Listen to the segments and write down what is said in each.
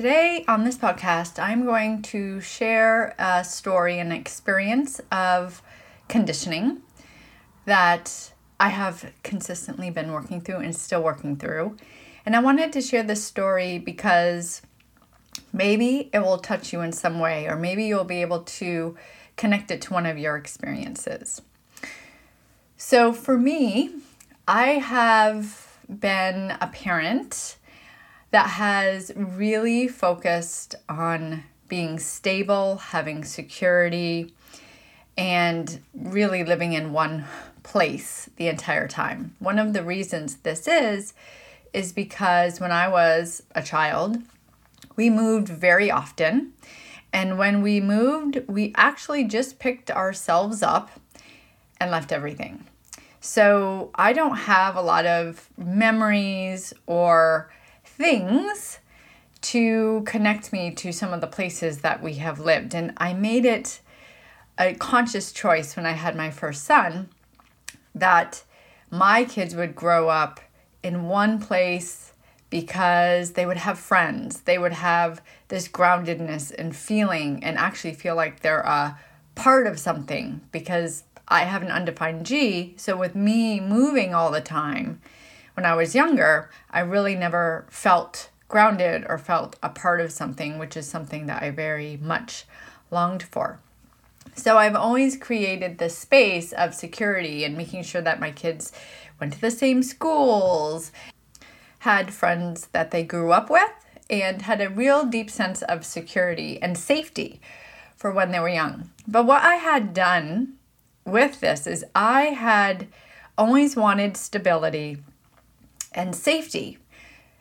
Today on this podcast, I'm going to share a story and experience of conditioning that I have consistently been working through and still working through. And I wanted to share this story because maybe it will touch you in some way, or maybe you'll be able to connect it to one of your experiences. So for me, I have been a parent that has really focused on being stable, having security, and really living in one place the entire time. One of the reasons this is, is because when I was a child, we moved very often. And when we moved, we actually just picked ourselves up and left everything. So I don't have a lot of memories or things to connect me to some of the places that we have lived. And I made it a conscious choice when I had my first son that my kids would grow up in one place because they would have friends. They would have this groundedness and feeling and actually feel like they're a part of something because I have an undefined G. So with me moving all the time when I was younger, I really never felt grounded or felt a part of something, which is something that I very much longed for. So I've always created this space of security and making sure that my kids went to the same schools, had friends that they grew up with, and had a real deep sense of security and safety for when they were young. But what I had done with this is I had always wanted stability and safety.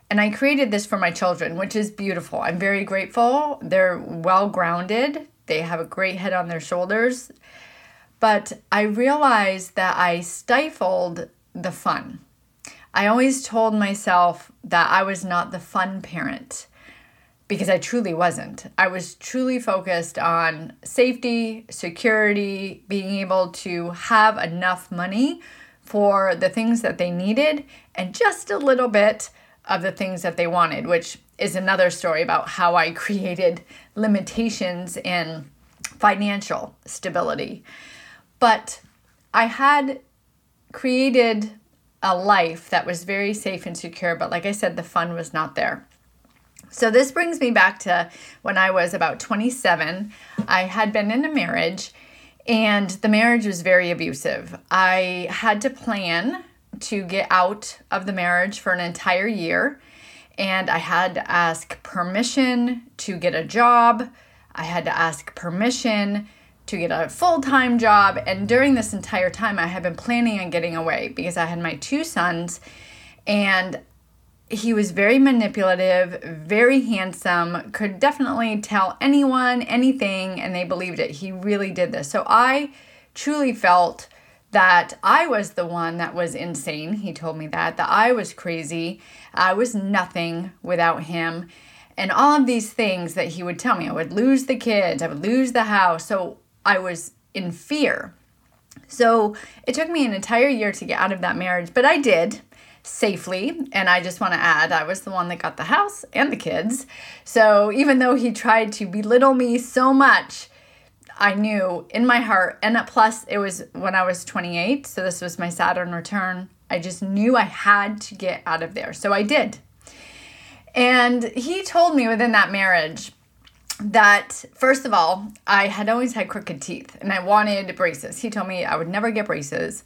And I created this for my children, which is beautiful. I'm very grateful. They're well grounded, they have a great head on their shoulders. But I realized that I stifled the fun. I always told myself that I was not the fun parent because I truly wasn't. I was truly focused on safety, security, being able to have enough money for the things that they needed and just a little bit of the things that they wanted, which is another story about how I created limitations in financial stability. But I had created a life that was very safe and secure, but like I said, the fun was not there. So, this brings me back to when I was about 27. I had been in a marriage, and the marriage was very abusive. I had to plan to get out of the marriage for an entire year, and I had to ask permission to get a job. I had to ask permission to get a full time job. And during this entire time, I had been planning on getting away because I had my two sons and he was very manipulative, very handsome, could definitely tell anyone anything, and they believed it. He really did this. So I truly felt that I was the one that was insane. He told me that, that I was crazy. I was nothing without him. And all of these things that he would tell me. I would lose the kids, I would lose the house. So I was in fear. So it took me an entire year to get out of that marriage, but I did safely. And I just want to add, I was the one that got the house and the kids. So even though he tried to belittle me so much, I knew in my heart, and plus it was when I was 28, so this was my Saturn return. I just knew I had to get out of there. So I did. And he told me within that marriage that first of all, I had always had crooked teeth and I wanted braces. He told me I would never get braces.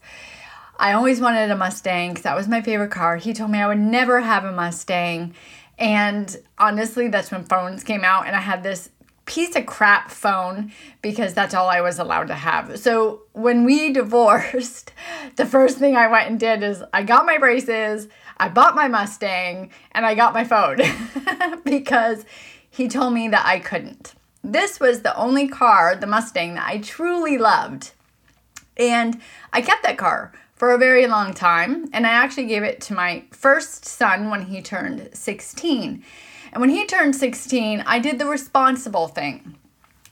I always wanted a Mustang because that was my favorite car. He told me I would never have a Mustang. And honestly, that's when phones came out, and I had this piece of crap phone because that's all I was allowed to have. So when we divorced, the first thing I went and did is I got my braces, I bought my Mustang, and I got my phone because he told me that I couldn't. This was the only car, the Mustang, that I truly loved. And I kept that car for a very long time, and I actually gave it to my first son when he turned 16. And when he turned 16, I did the responsible thing.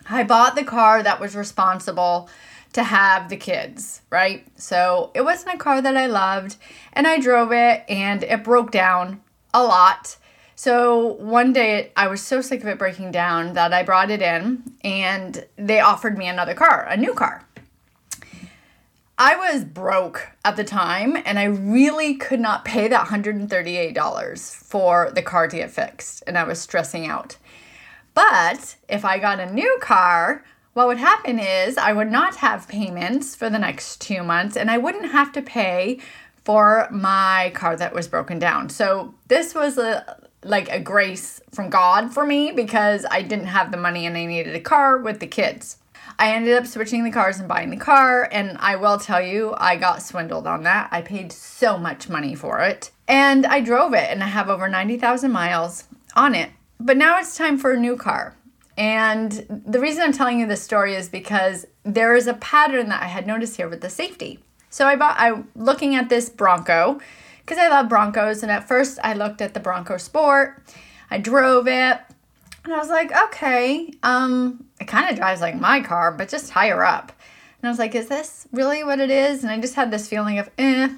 I bought the car that was responsible to have the kids, right? So it wasn't a car that I loved, and I drove it and it broke down a lot. So one day I was so sick of it breaking down that I brought it in and they offered me another car, a new car. I was broke at the time and I really could not pay that $138 for the car to get fixed and I was stressing out. But if I got a new car, what would happen is I would not have payments for the next two months and I wouldn't have to pay for my car that was broken down. So this was a like a grace from God for me because I didn't have the money and I needed a car with the kids. I ended up switching the cars and buying the car, and I will tell you, I got swindled on that. I paid so much money for it, and I drove it, and I have over 90,000 miles on it. But now it's time for a new car. And the reason I'm telling you this story is because there is a pattern that I had noticed here with the safety. So I bought, I looking at this Bronco because I love Broncos, and at first I looked at the Bronco Sport. I drove it, and I was like, okay, um, it kind of drives like my car, but just higher up. And I was like, is this really what it is? And I just had this feeling of, eh.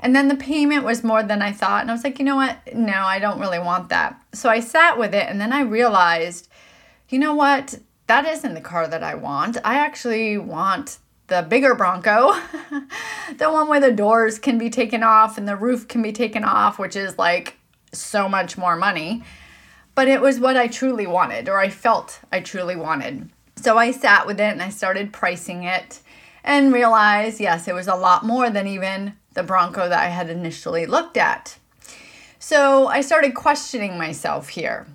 And then the payment was more than I thought. And I was like, you know what? No, I don't really want that. So I sat with it and then I realized, you know what? That isn't the car that I want. I actually want the bigger Bronco, the one where the doors can be taken off and the roof can be taken off, which is like so much more money but it was what I truly wanted, or I felt I truly wanted. So I sat with it and I started pricing it and realized, yes, it was a lot more than even the Bronco that I had initially looked at. So I started questioning myself here.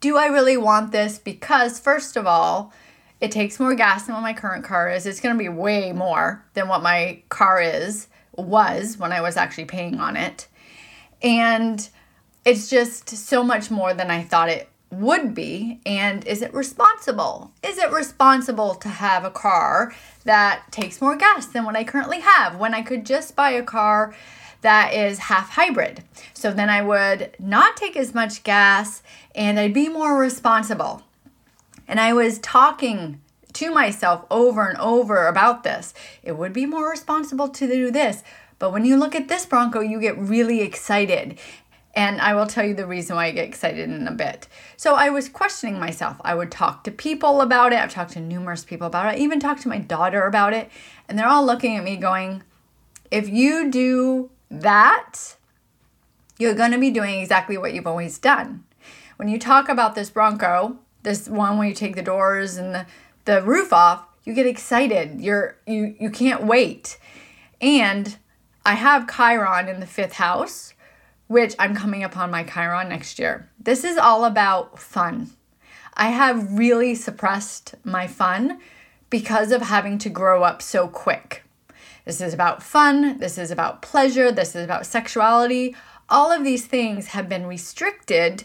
Do I really want this? Because, first of all, it takes more gas than what my current car is. It's going to be way more than what my car is, was when I was actually paying on it. And it's just so much more than I thought it would be. And is it responsible? Is it responsible to have a car that takes more gas than what I currently have when I could just buy a car that is half hybrid? So then I would not take as much gas and I'd be more responsible. And I was talking to myself over and over about this. It would be more responsible to do this. But when you look at this Bronco, you get really excited and I will tell you the reason why I get excited in a bit. So I was questioning myself. I would talk to people about it. I've talked to numerous people about it. I even talked to my daughter about it. And they're all looking at me going, if you do that, you're going to be doing exactly what you've always done. When you talk about this Bronco, this one where you take the doors and the, the roof off, you get excited. You're you you can't wait. And I have Chiron in the fifth house, which I'm coming upon my Chiron next year. This is all about fun. I have really suppressed my fun because of having to grow up so quick. This is about fun, this is about pleasure, this is about sexuality. All of these things have been restricted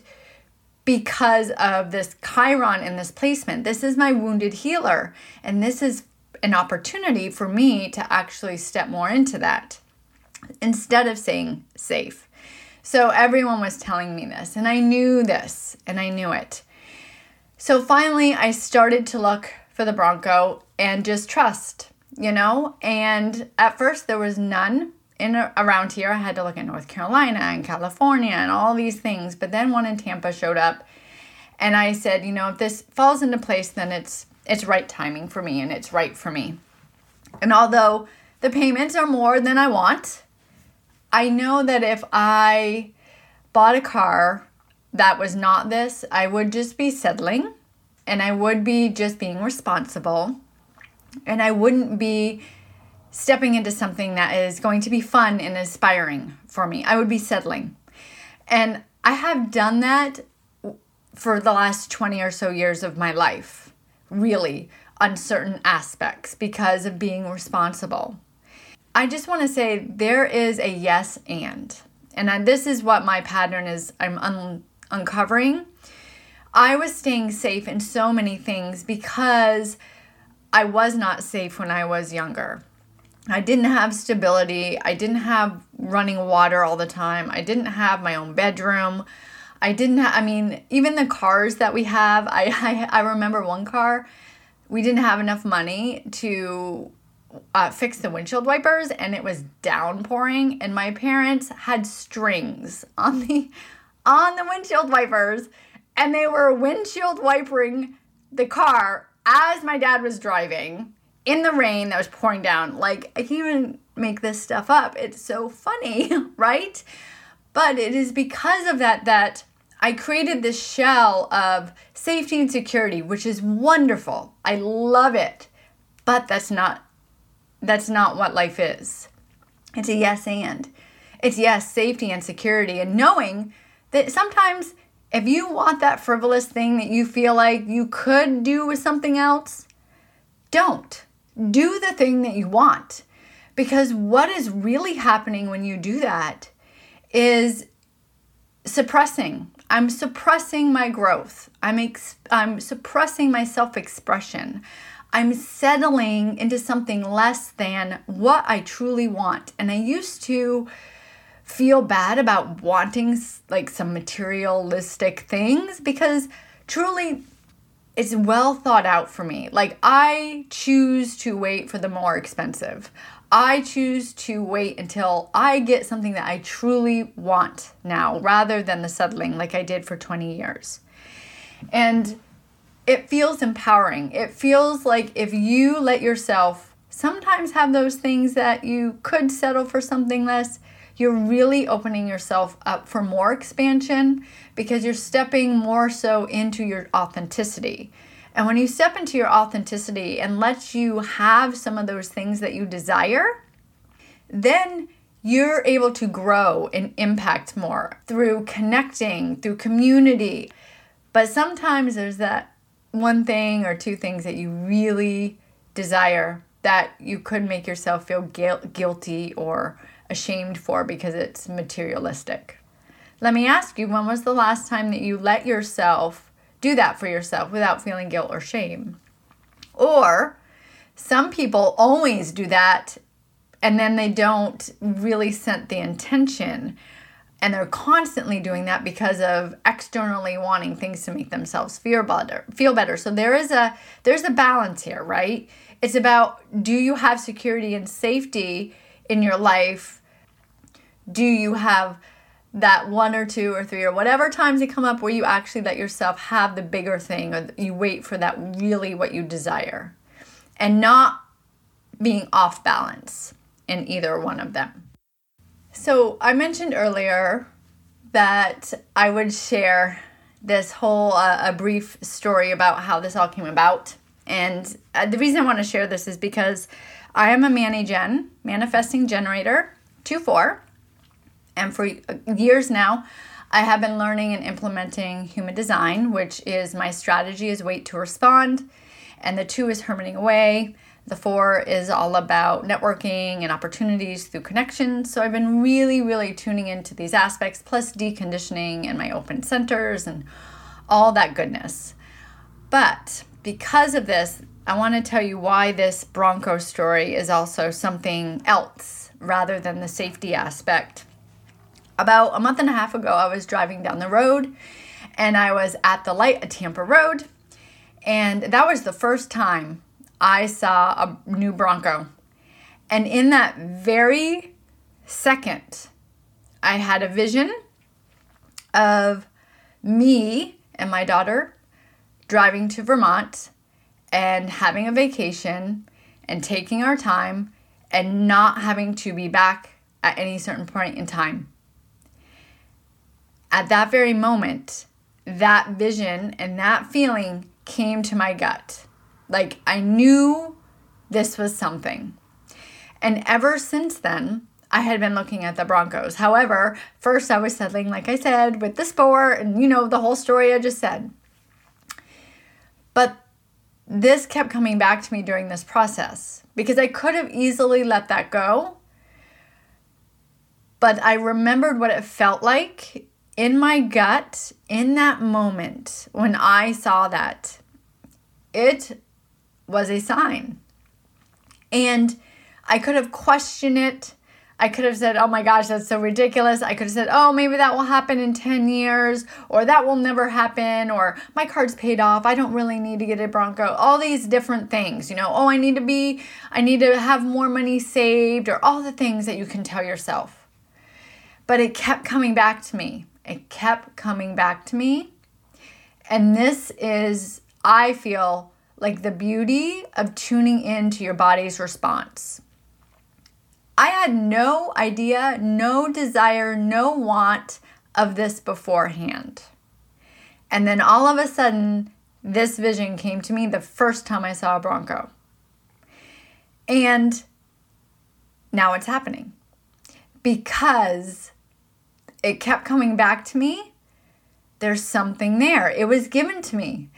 because of this Chiron in this placement. This is my wounded healer, and this is an opportunity for me to actually step more into that instead of saying safe. So everyone was telling me this, and I knew this, and I knew it. So finally, I started to look for the Bronco and just trust, you know? And at first, there was none in around here. I had to look in North Carolina and California and all these things, but then one in Tampa showed up. And I said, you know, if this falls into place, then it's it's right timing for me and it's right for me. And although the payments are more than I want, I know that if I bought a car that was not this, I would just be settling and I would be just being responsible and I wouldn't be stepping into something that is going to be fun and inspiring for me. I would be settling. And I have done that for the last 20 or so years of my life, really, on certain aspects because of being responsible. I just want to say there is a yes and. And I, this is what my pattern is I'm un- uncovering. I was staying safe in so many things because I was not safe when I was younger. I didn't have stability. I didn't have running water all the time. I didn't have my own bedroom. I didn't have, I mean, even the cars that we have, I, I, I remember one car, we didn't have enough money to uh, fix the windshield wipers and it was downpouring and my parents had strings on the on the windshield wipers and they were windshield wipering the car as my dad was driving in the rain that was pouring down. Like, I can't even make this stuff up. It's so funny, right? But it is because of that that I created this shell of safety and security, which is wonderful. I love it. But that's not that's not what life is. It's a yes and. It's yes, safety and security and knowing that sometimes if you want that frivolous thing that you feel like you could do with something else, don't do the thing that you want. Because what is really happening when you do that is suppressing. I'm suppressing my growth. I'm ex- I'm suppressing my self-expression. I'm settling into something less than what I truly want. And I used to feel bad about wanting like some materialistic things because truly it's well thought out for me. Like I choose to wait for the more expensive. I choose to wait until I get something that I truly want now rather than the settling like I did for 20 years. And it feels empowering. It feels like if you let yourself sometimes have those things that you could settle for something less, you're really opening yourself up for more expansion because you're stepping more so into your authenticity. And when you step into your authenticity and let you have some of those things that you desire, then you're able to grow and impact more through connecting, through community. But sometimes there's that one thing or two things that you really desire that you could make yourself feel guilty or ashamed for because it's materialistic. Let me ask you when was the last time that you let yourself do that for yourself without feeling guilt or shame? Or some people always do that and then they don't really set the intention and they're constantly doing that because of externally wanting things to make themselves feel better feel better. So there is a there's a balance here right? It's about do you have security and safety in your life? Do you have that one or two or three or whatever times they come up where you actually let yourself have the bigger thing or you wait for that really what you desire? And not being off balance in either one of them. So, I mentioned earlier that I would share this whole uh, a brief story about how this all came about. And uh, the reason I want to share this is because I am a Manny Gen, manifesting generator 2 4 and for years now, I have been learning and implementing human design, which is my strategy is wait to respond, and the two is hermiting away. The four is all about networking and opportunities through connections. So I've been really, really tuning into these aspects, plus deconditioning and my open centers and all that goodness. But because of this, I want to tell you why this Bronco story is also something else rather than the safety aspect about a month and a half ago, I was driving down the road and I was at the light at Tampa Road. And that was the first time I saw a new Bronco. And in that very second, I had a vision of me and my daughter driving to Vermont and having a vacation and taking our time and not having to be back at any certain point in time. at that very moment, that vision and that feeling came to my gut. Like I knew this was something. And ever since then, I had been looking at the Broncos. However, first I was settling, like I said, with the sport and you know, the whole story I just said. But this kept coming back to me during this process because I could have easily let that go. But I remembered what it felt like in my gut in that moment when I saw that. It was a sign. And I could have questioned it. I could have said, oh my gosh, that's so ridiculous. I could have said, oh, maybe that will happen in 10 years, or that will never happen, or my card's paid off. I don't really need to get a Bronco. All these different things, you know, oh, I need to be, I need to have more money saved, or all the things that you can tell yourself. But it kept coming back to me. It kept coming back to me. And this is, I feel, like the beauty of tuning into your body's response. I had no idea, no desire, no want of this beforehand. And then all of a sudden, this vision came to me the first time I saw a Bronco. And now it's happening because it kept coming back to me. There's something there. It was given to me.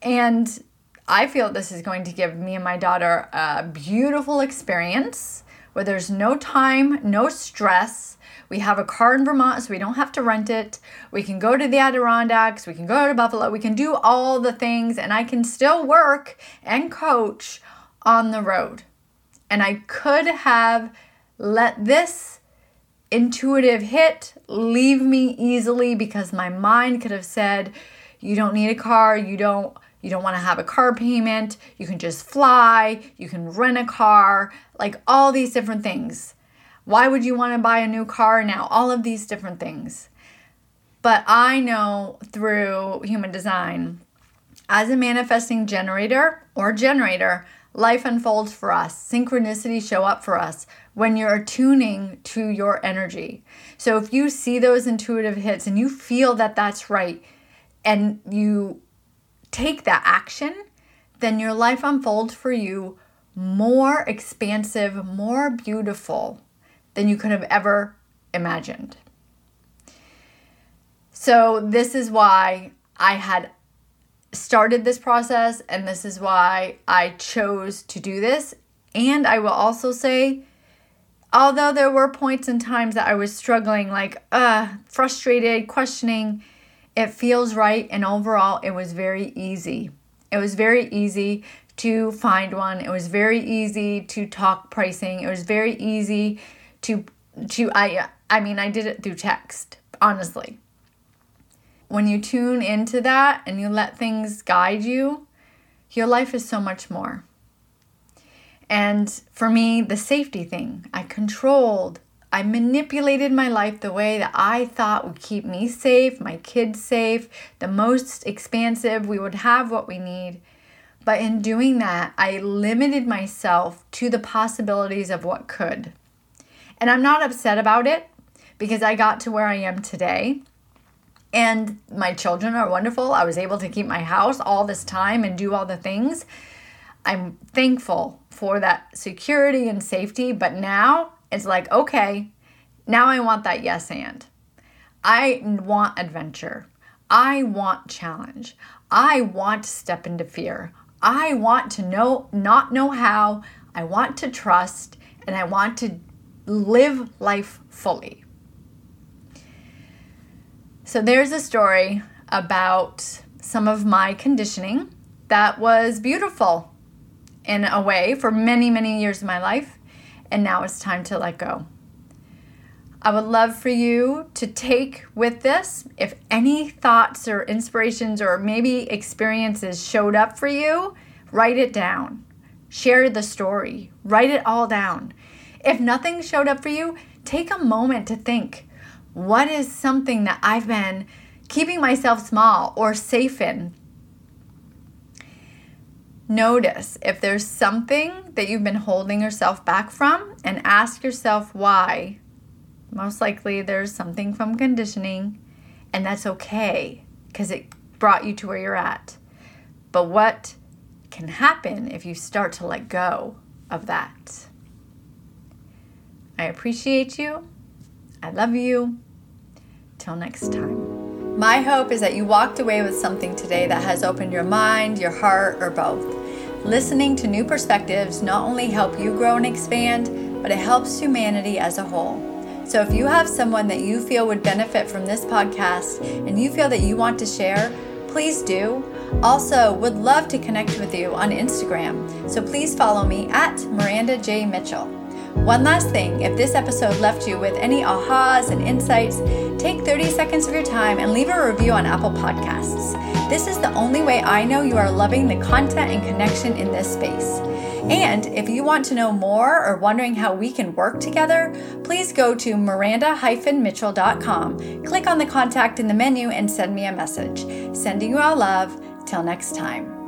And I feel this is going to give me and my daughter a beautiful experience where there's no time, no stress. We have a car in Vermont, so we don't have to rent it. We can go to the Adirondacks, we can go to Buffalo, we can do all the things, and I can still work and coach on the road. And I could have let this intuitive hit leave me easily because my mind could have said, You don't need a car, you don't you don't want to have a car payment. You can just fly. You can rent a car. Like all these different things. Why would you want to buy a new car now? All of these different things. But I know through human design, as a manifesting generator or generator, life unfolds for us. Synchronicity show up for us when you're attuning to your energy. So if you see those intuitive hits and you feel that that's right and you take that action, then your life unfolds for you more expansive, more beautiful than you could have ever imagined. So, this is why I had started this process, and this is why I chose to do this. And I will also say, although there were points and times that I was struggling, like, uh, frustrated, questioning, it feels right, and overall, it was very easy. It was very easy to find one. It was very easy to talk pricing. It was very easy to to I I mean, I did it through text, honestly. When you tune into that and you let things guide you, your life is so much more. And for me, the safety thing, I controlled I manipulated my life the way that I thought would keep me safe, my kids safe, the most expansive, we would have what we need. But in doing that, I limited myself to the possibilities of what could. And I'm not upset about it because I got to where I am today. And my children are wonderful. I was able to keep my house all this time and do all the things. I'm thankful for that security and safety. But now it's like, okay, now I want that yes and. I want adventure. I want challenge. I want to step into fear. I want to know, not know how. I want to trust and I want to live life fully. So there's a story about some of my conditioning that was beautiful in a way for many, many years of my life and now it's time to let go. I would love for you to take with this if any thoughts or inspirations or maybe experiences showed up for you, write it down. Share the story, write it all down. If nothing showed up for you, take a moment to think what is something that I've been keeping myself small or safe in Notice if there's something that you've been holding yourself back from and ask yourself why. Most likely there's something from conditioning. And that's okay because it brought you to where you're at. But what can happen if you start to let go of that? I appreciate you. I love you. Till next time. My hope is that you walked away with something today that has opened your mind, your heart, or both. Listening to new perspectives not only help you grow and expand, but it helps humanity as a whole. So if you have someone that you feel would benefit from this podcast and you feel that you want to share, please do. Also, would love to connect with you on Instagram. So please follow me at Miranda J. Mitchell. One last thing if this episode left you with any ahas and insights, take 30 seconds of your time and leave a review on Apple Podcasts. This is the only way I know you are loving the content and connection in this space. And if you want to know more or wondering how we can work together, please go to miranda-mitchell.com, click on the contact in the menu, and send me a message. Sending you all love. Till next time.